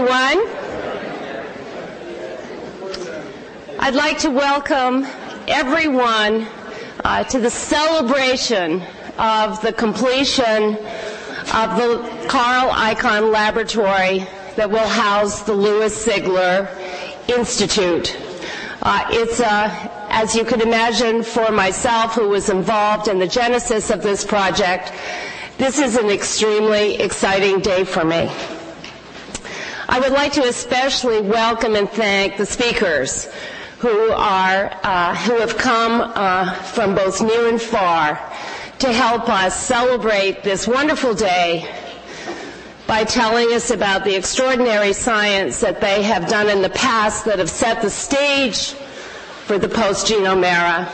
everyone. I'd like to welcome everyone uh, to the celebration of the completion of the Carl Icahn Laboratory that will house the Lewis Sigler Institute. Uh, it's, uh, as you can imagine, for myself who was involved in the genesis of this project, this is an extremely exciting day for me. I would like to especially welcome and thank the speakers who are uh, who have come uh, from both near and far to help us celebrate this wonderful day by telling us about the extraordinary science that they have done in the past that have set the stage for the post-genome era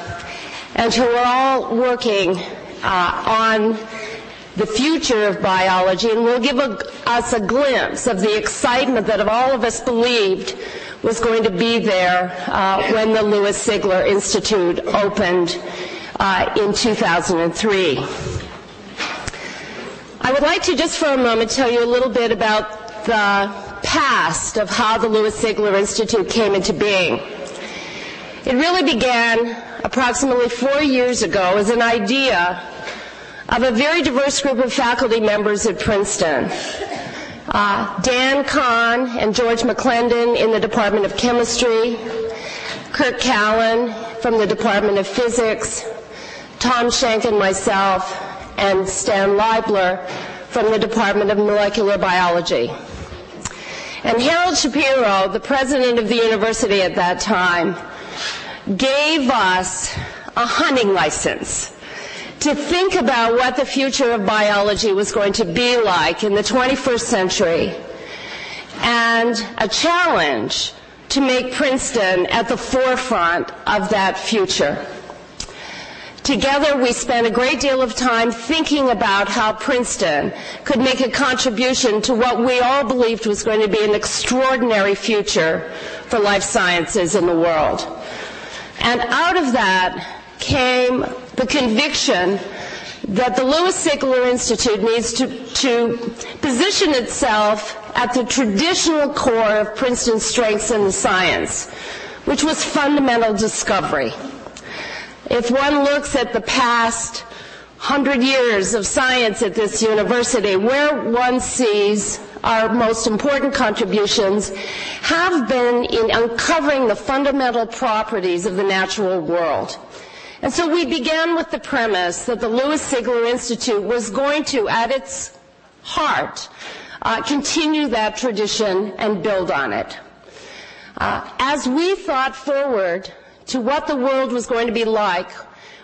and who are all working uh, on the future of biology and will give a, us a glimpse of the excitement that all of us believed was going to be there uh, when the Lewis Sigler Institute opened uh, in 2003. I would like to just for a moment tell you a little bit about the past of how the Lewis Sigler Institute came into being. It really began approximately four years ago as an idea of a very diverse group of faculty members at Princeton. Uh, Dan Kahn and George McLendon in the Department of Chemistry, Curt Callan from the Department of Physics, Tom Shenk and myself, and Stan Leibler from the Department of Molecular Biology. And Harold Shapiro, the president of the university at that time, gave us a hunting license to think about what the future of biology was going to be like in the 21st century and a challenge to make Princeton at the forefront of that future. Together, we spent a great deal of time thinking about how Princeton could make a contribution to what we all believed was going to be an extraordinary future for life sciences in the world. And out of that came the conviction that the Lewis Sigler Institute needs to, to position itself at the traditional core of Princeton's strengths in the science, which was fundamental discovery. If one looks at the past hundred years of science at this university, where one sees our most important contributions have been in uncovering the fundamental properties of the natural world. And so we began with the premise that the Lewis Sigler Institute was going to, at its heart, uh, continue that tradition and build on it. Uh, as we thought forward to what the world was going to be like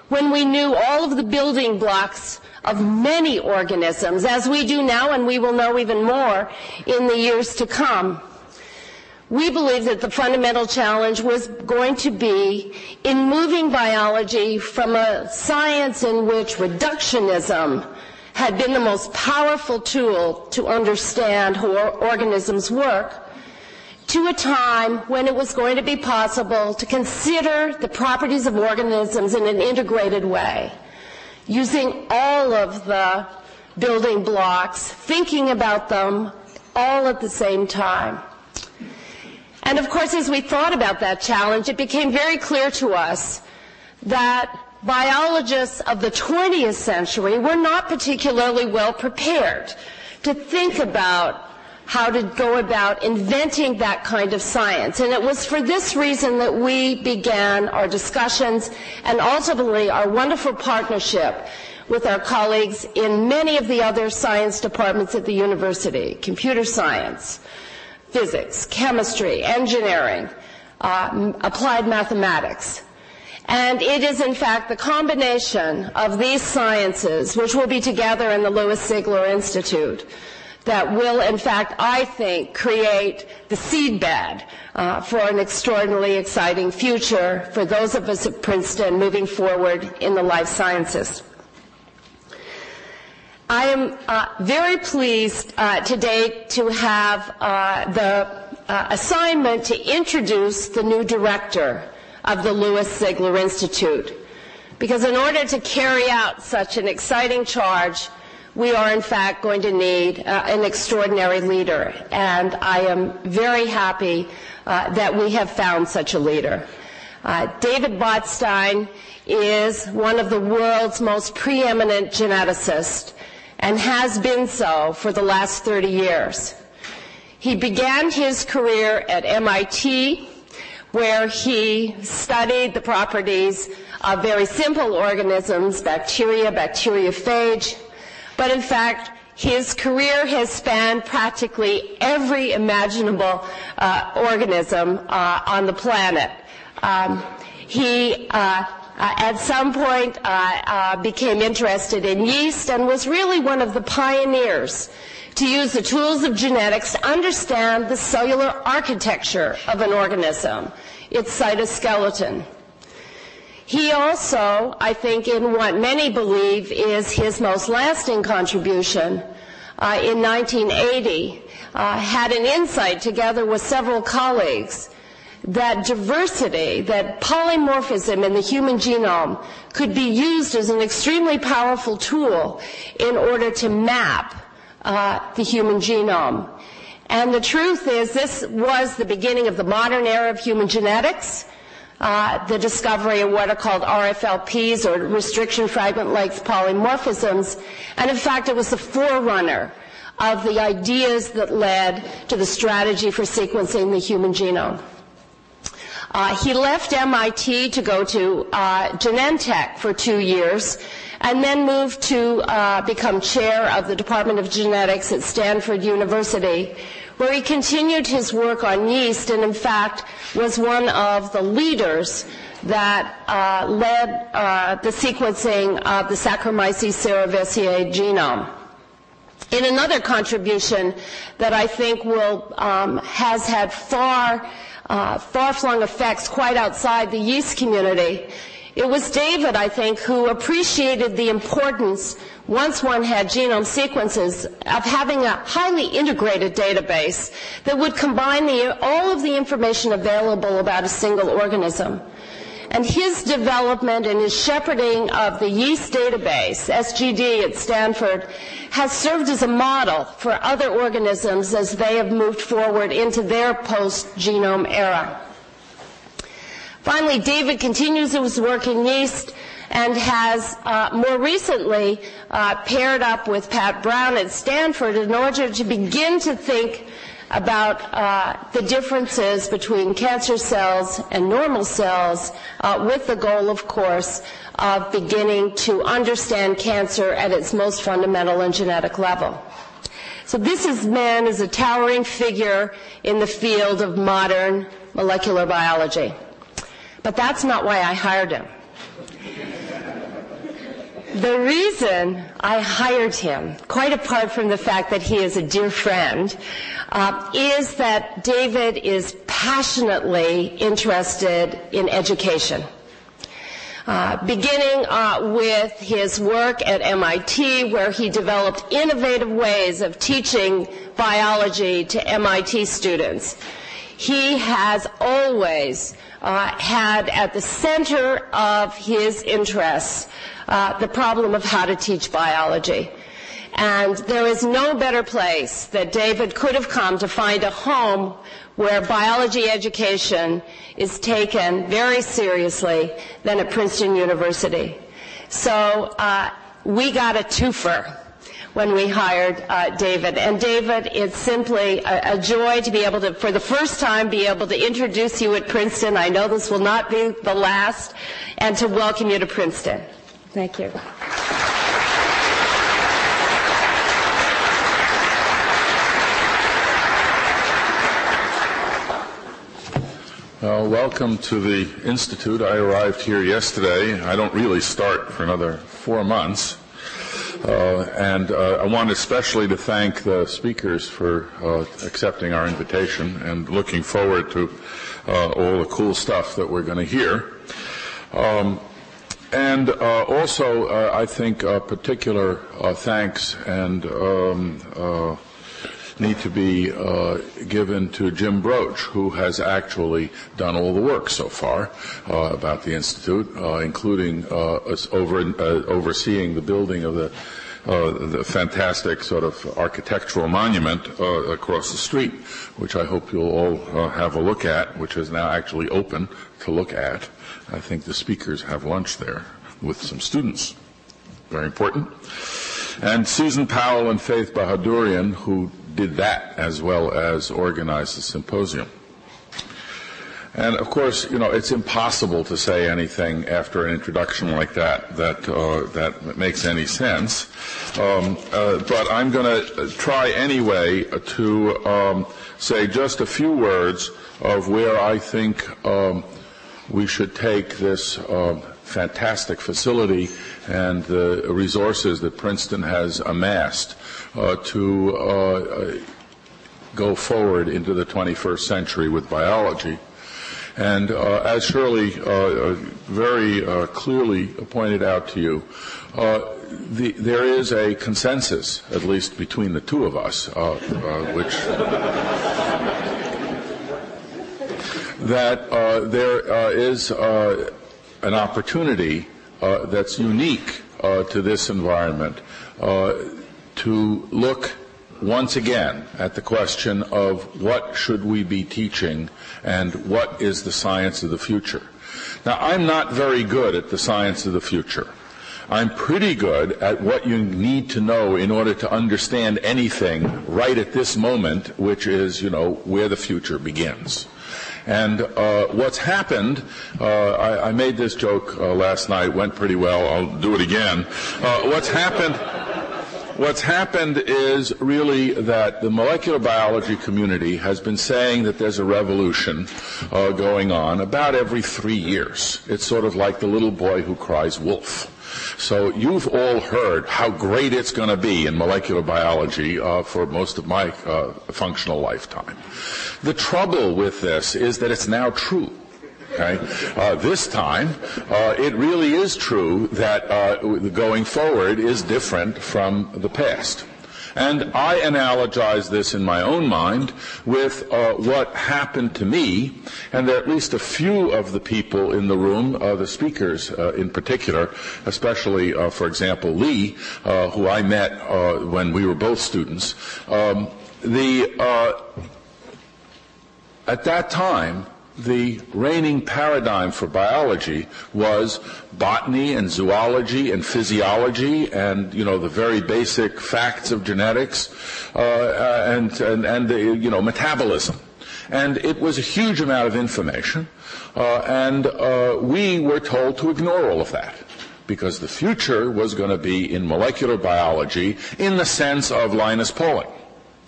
when we knew all of the building blocks of many organisms, as we do now and we will know even more in the years to come, we believe that the fundamental challenge was going to be in moving biology from a science in which reductionism had been the most powerful tool to understand how organisms work to a time when it was going to be possible to consider the properties of organisms in an integrated way, using all of the building blocks, thinking about them all at the same time. And of course, as we thought about that challenge, it became very clear to us that biologists of the 20th century were not particularly well prepared to think about how to go about inventing that kind of science. And it was for this reason that we began our discussions and ultimately our wonderful partnership with our colleagues in many of the other science departments at the university, computer science, physics, chemistry, engineering, uh, applied mathematics. And it is, in fact, the combination of these sciences, which will be together in the Lewis Sigler Institute, that will, in fact, I think, create the seedbed uh, for an extraordinarily exciting future for those of us at Princeton moving forward in the life sciences. I am uh, very pleased uh, today to have uh, the uh, assignment to introduce the new director of the Lewis Sigler Institute. Because in order to carry out such an exciting charge, we are in fact going to need uh, an extraordinary leader. And I am very happy uh, that we have found such a leader. David Botstein is one of the world's most preeminent geneticists and has been so for the last 30 years. He began his career at MIT, where he studied the properties of very simple organisms, bacteria, bacteriophage, but in fact, his career has spanned practically every imaginable uh, organism uh, on the planet. Um, he uh, uh, at some point uh, uh, became interested in yeast and was really one of the pioneers to use the tools of genetics to understand the cellular architecture of an organism, its cytoskeleton. He also, I think, in what many believe is his most lasting contribution, uh, in 1980, uh, had an insight together with several colleagues that diversity, that polymorphism in the human genome could be used as an extremely powerful tool in order to map uh, the human genome. And the truth is, this was the beginning of the modern era of human genetics. Uh, the discovery of what are called RFLPs or restriction fragment length polymorphisms. And in fact, it was the forerunner of the ideas that led to the strategy for sequencing the human genome. Uh, he left MIT to go to uh, Genentech for two years and then moved to uh, become chair of the Department of Genetics at Stanford University, where he continued his work on yeast and, in fact, was one of the leaders that uh, led uh, the sequencing of the Saccharomyces cerevisiae genome. In another contribution that I think will um, has had far uh, far-flung effects quite outside the yeast community. It was David, I think, who appreciated the importance, once one had genome sequences, of having a highly integrated database that would combine the, all of the information available about a single organism. And his development and his shepherding of the yeast database, SGD at Stanford, has served as a model for other organisms as they have moved forward into their post-genome era. Finally, David continues his work in yeast and has uh, more recently uh, paired up with Pat Brown at Stanford in order to begin to think about uh, the differences between cancer cells and normal cells uh, with the goal, of course, of beginning to understand cancer at its most fundamental and genetic level. So this is man is a towering figure in the field of modern molecular biology. But that's not why I hired him. The reason I hired him, quite apart from the fact that he is a dear friend, uh, is that David is passionately interested in education. Uh, beginning uh, with his work at MIT, where he developed innovative ways of teaching biology to MIT students. He has always uh, had at the center of his interests uh, the problem of how to teach biology. And there is no better place that David could have come to find a home where biology education is taken very seriously than at Princeton University. So uh, we got a twofer when we hired uh, David. And David, it's simply a, a, joy to be able to, for the first time, be able to introduce you at Princeton. I know this will not be the last, and to welcome you to Princeton. Thank you. Welcome to the Institute. I arrived here yesterday. I don't really start for another four months. Uh, and uh, I want especially to thank the speakers for uh, accepting our invitation and looking forward to uh, all the cool stuff that we're going to hear. Um, and uh, also, I think particular uh, thanks and um, uh, need to be uh, given to Jim Broach, who has actually done all the work so far about the institute, including over, overseeing the building of the uh, the fantastic sort of architectural monument uh, across the street, which I hope you'll all uh, have a look at, which is now actually open to look at. I think the speakers have lunch there with some students. Very important. And Susan Powell and Faith Bahadurian, who did that as well as organize the symposium. And of course, you know, it's impossible to say anything after an introduction like that that uh, that makes any sense. Um, uh, but I'm going to try anyway to um, say just a few words of where I think um, we should take this uh, fantastic facility and the resources that Princeton has amassed uh, to uh, go forward into the 21st century with biology. And uh, as Shirley uh, uh, very uh, clearly pointed out to you, the, there is a consensus, at least between the two of us, which that there is an opportunity uh, that's unique uh, to this environment uh, to look once again at the question of what should we be teaching and what is the science of the future. Now, I'm not very good at the science of the future. I'm pretty good at what you need to know in order to understand anything right at this moment, which is, you know, where the future begins. And uh, what's happened, uh, I, I, made this joke uh, last night, went pretty well, I'll do it again. Uh, what's happened What's happened is really that the molecular biology community has been saying that there's a revolution uh, going on about every three years. It's sort of like the little boy who cries wolf. So you've all heard how great it's going to be in molecular biology uh, for most of my uh, functional lifetime. The trouble with this is that it's now true. Okay? Uh, this time, uh, it really is true that uh, going forward is different from the past. And I analogize this in my own mind with uh, what happened to me, and there are at least a few of the people in the room, uh, the speakers uh, in particular, especially, uh, for example, Lee, uh, who I met uh, when we were both students. Um, the at that time, the reigning paradigm for biology was botany and zoology and physiology and you know the very basic facts of genetics uh, and and, and the, you know metabolism. And it was a huge amount of information uh, and uh, we were told to ignore all of that because the future was going to be in molecular biology in the sense of Linus Pauling.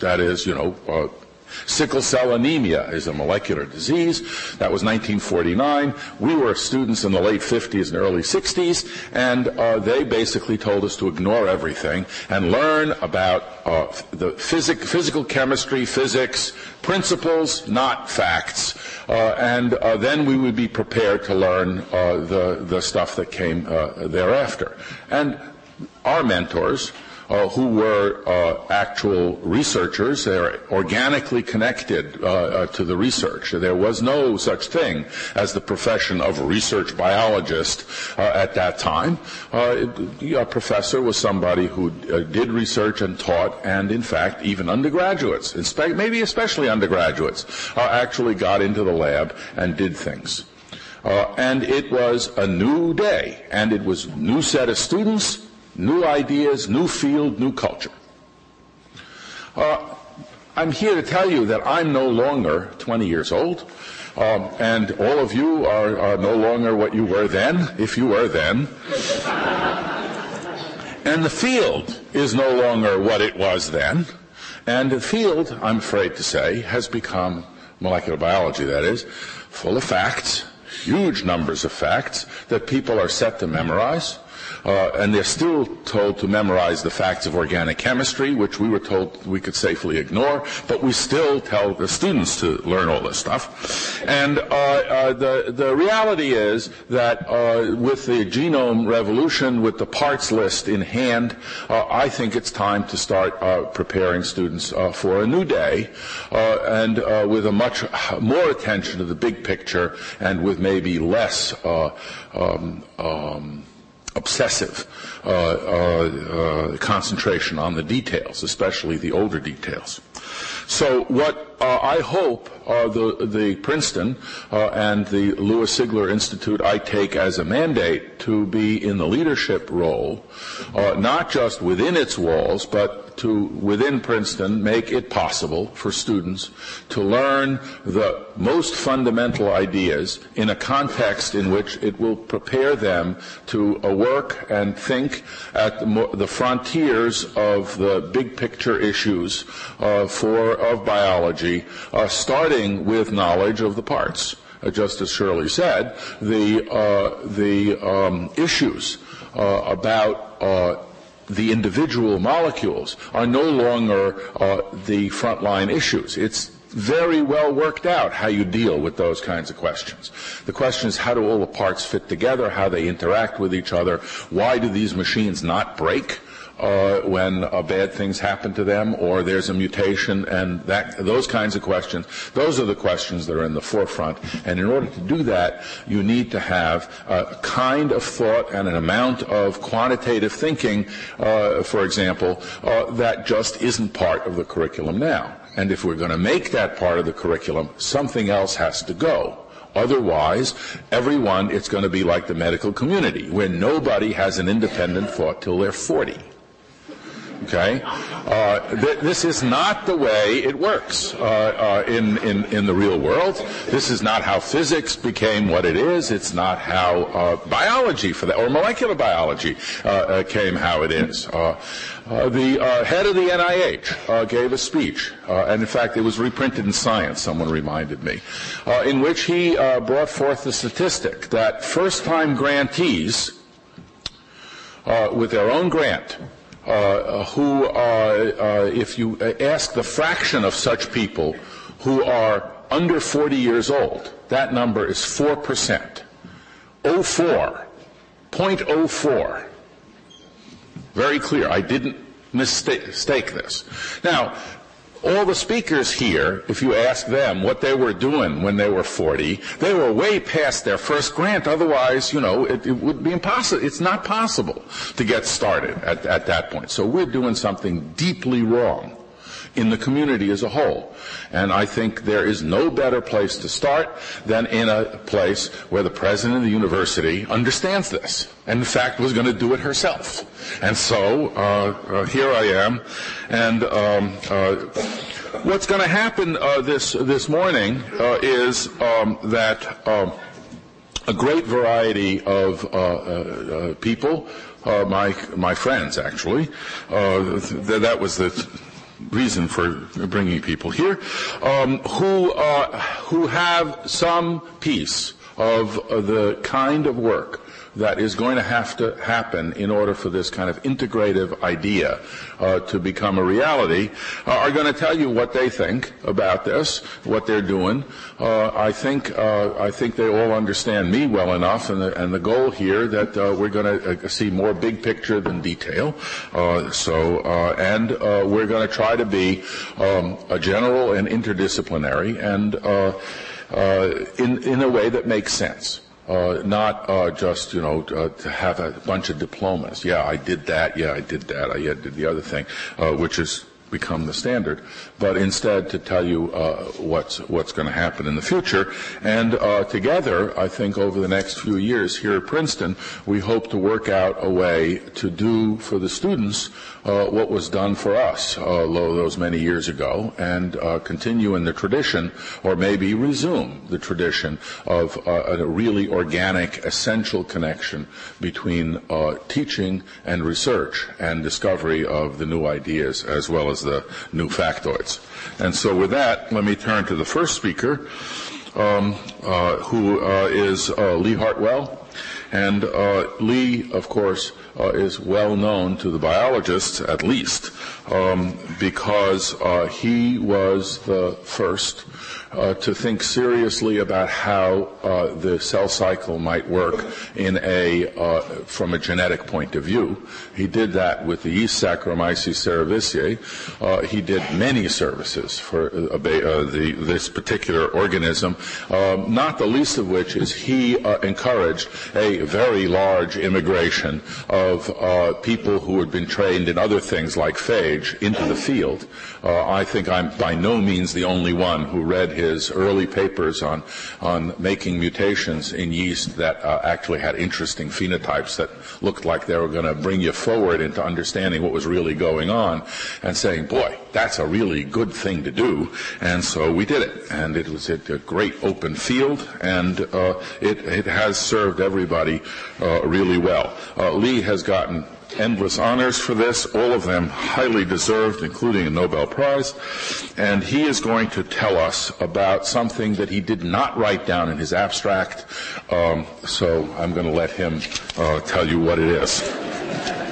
That is you know uh, Sickle cell anemia is a molecular disease. That was 1949. We were students in the late 50s and early 60s, and uh, they basically told us to ignore everything and learn about uh, the physic, physical chemistry, physics, principles, not facts. Uh, and uh, then we would be prepared to learn uh, the, the stuff that came uh, thereafter. And our mentors, uh, who were uh, actual researchers. They're organically connected uh, uh, to the research. There was no such thing as the profession of research biologist uh, at that time. Uh, a professor was somebody who did research and taught, and in fact, even undergraduates, maybe especially undergraduates, actually got into the lab and did things. Uh, and it was a new day, and it was a new set of students, new ideas, new field, new culture. Uh, I'm here to tell you that I'm no longer 20 years old, um, and all of you are, are no longer what you were then, if you were then. and the field is no longer what it was then. And the field, I'm afraid to say, has become molecular biology, that is, full of facts, huge numbers of facts that people are set to memorize uh, and they're still told to memorize the facts of organic chemistry, which we were told we could safely ignore, but we still tell the students to learn all this stuff. And uh, uh, the, the reality is that uh, with the genome revolution, with the parts list in hand, uh, I think it's time to start uh, preparing students for a new day and with a much more attention to the big picture and with maybe less um, um, obsessive uh, uh, concentration on the details, especially the older details. So what uh, I hope uh, the, the Princeton uh, and the Lewis Sigler Institute I take as a mandate to be in the leadership role, uh, not just within its walls, but to, within Princeton, make it possible for students to learn the most fundamental ideas in a context in which it will prepare them to uh, work and think at the, the, frontiers of the big picture issues uh, for, of biology, uh, starting with knowledge of the parts. Uh, just as Shirley said, the, uh, the um, issues uh, about the individual molecules are no longer uh, the frontline issues. It's very well worked out how you deal with those kinds of questions. The question is how do all the parts fit together, how they interact with each other, why do these machines not break? Uh, when uh, bad things happen to them or there's a mutation and that, those kinds of questions. Those are the questions that are in the forefront. And in order to do that, you need to have a kind of thought and an amount of quantitative thinking, uh, for example, uh, that just isn't part of the curriculum now. And if we're going to make that part of the curriculum, something else has to go. Otherwise, everyone, it's going to be like the medical community, where nobody has an independent thought till they're 40. Okay, uh, th- this is not the way it works uh, uh, in, in in the real world. This is not how physics became what it is. It's not how uh, biology, for that, or molecular biology, uh, uh, came how it is. the head of the NIH gave a speech, and in fact, it was reprinted in Science. Someone reminded me, in which he brought forth the statistic that first-time grantees, with their own grant uh, who, uh, if you ask the fraction of such people who are under 40 years old, that number is 4%. 04. 0.04. Very clear. I didn't mistake this. Now, all the speakers here, if you ask them what they were doing when they were 40, they were way past their first grant. Otherwise, you know, it, it would be impossible. It's not possible to get started at, at that point. So we're doing something deeply wrong in the community as a whole. And I think there is no better place to start than in a place where the president of the university understands this, and in fact was going to do it herself. And so uh, uh, here I am, and um, uh, what's going to happen uh, this this morning uh, is um, that. Um, a great variety of uh, people, my my friends actually. Th- that was the reason for bringing people here, um, who, uh, who have some piece of uh, the kind of work that is going to have to happen in order for this kind of integrative idea uh, to become a reality uh, are going to tell you what they think about this, what they're doing. Uh, I think uh, I think they all understand me well enough, and the, and the goal here that uh, we're going to see more big picture than detail. so and we're going to try to be um, a general and interdisciplinary and in in a way that makes sense. Uh, not uh, just you know uh, to have a bunch of diplomas. Yeah, I did that. Yeah, I did that. I did the other thing, uh, which is become the standard, but instead to tell you uh, what's what's going to happen in the future. And uh, together, I think over the next few years here at Princeton, we hope to work out a way to do for the students uh, what was done for us uh, those many years ago, and uh, continue in the tradition, or maybe resume the tradition of uh, a really organic, essential connection between teaching and research and discovery of the new ideas as well as the new factoids. And so with that, let me turn to the first speaker, um, uh, who uh, is uh, Lee Hartwell. And uh, Lee, of course, uh, is well known to the biologists, at least, um, because uh, he was the first uh, to think seriously about how uh, the cell cycle might work in a uh, from a genetic point of view. He did that with the yeast Saccharomyces cerevisiae. Uh, he did many services for uh, the, this particular organism, um, not the least of which is he encouraged a very large immigration of uh, people who had been trained in other things like phage into the field. Uh, I think I'm by no means the only one who read his early papers on, on making mutations in yeast that uh, actually had interesting phenotypes that looked like they were going to bring you forward into understanding what was really going on and saying, boy, that's a really good thing to do. And so we did it. And it was a, great open field, and uh, it, it, has served everybody uh, really well. Uh, Lee has gotten endless honors for this, all of them highly deserved, including a Nobel Prize. And he is going to tell us about something that he did not write down in his abstract. Um, so I'm going to let him uh, tell you what it is.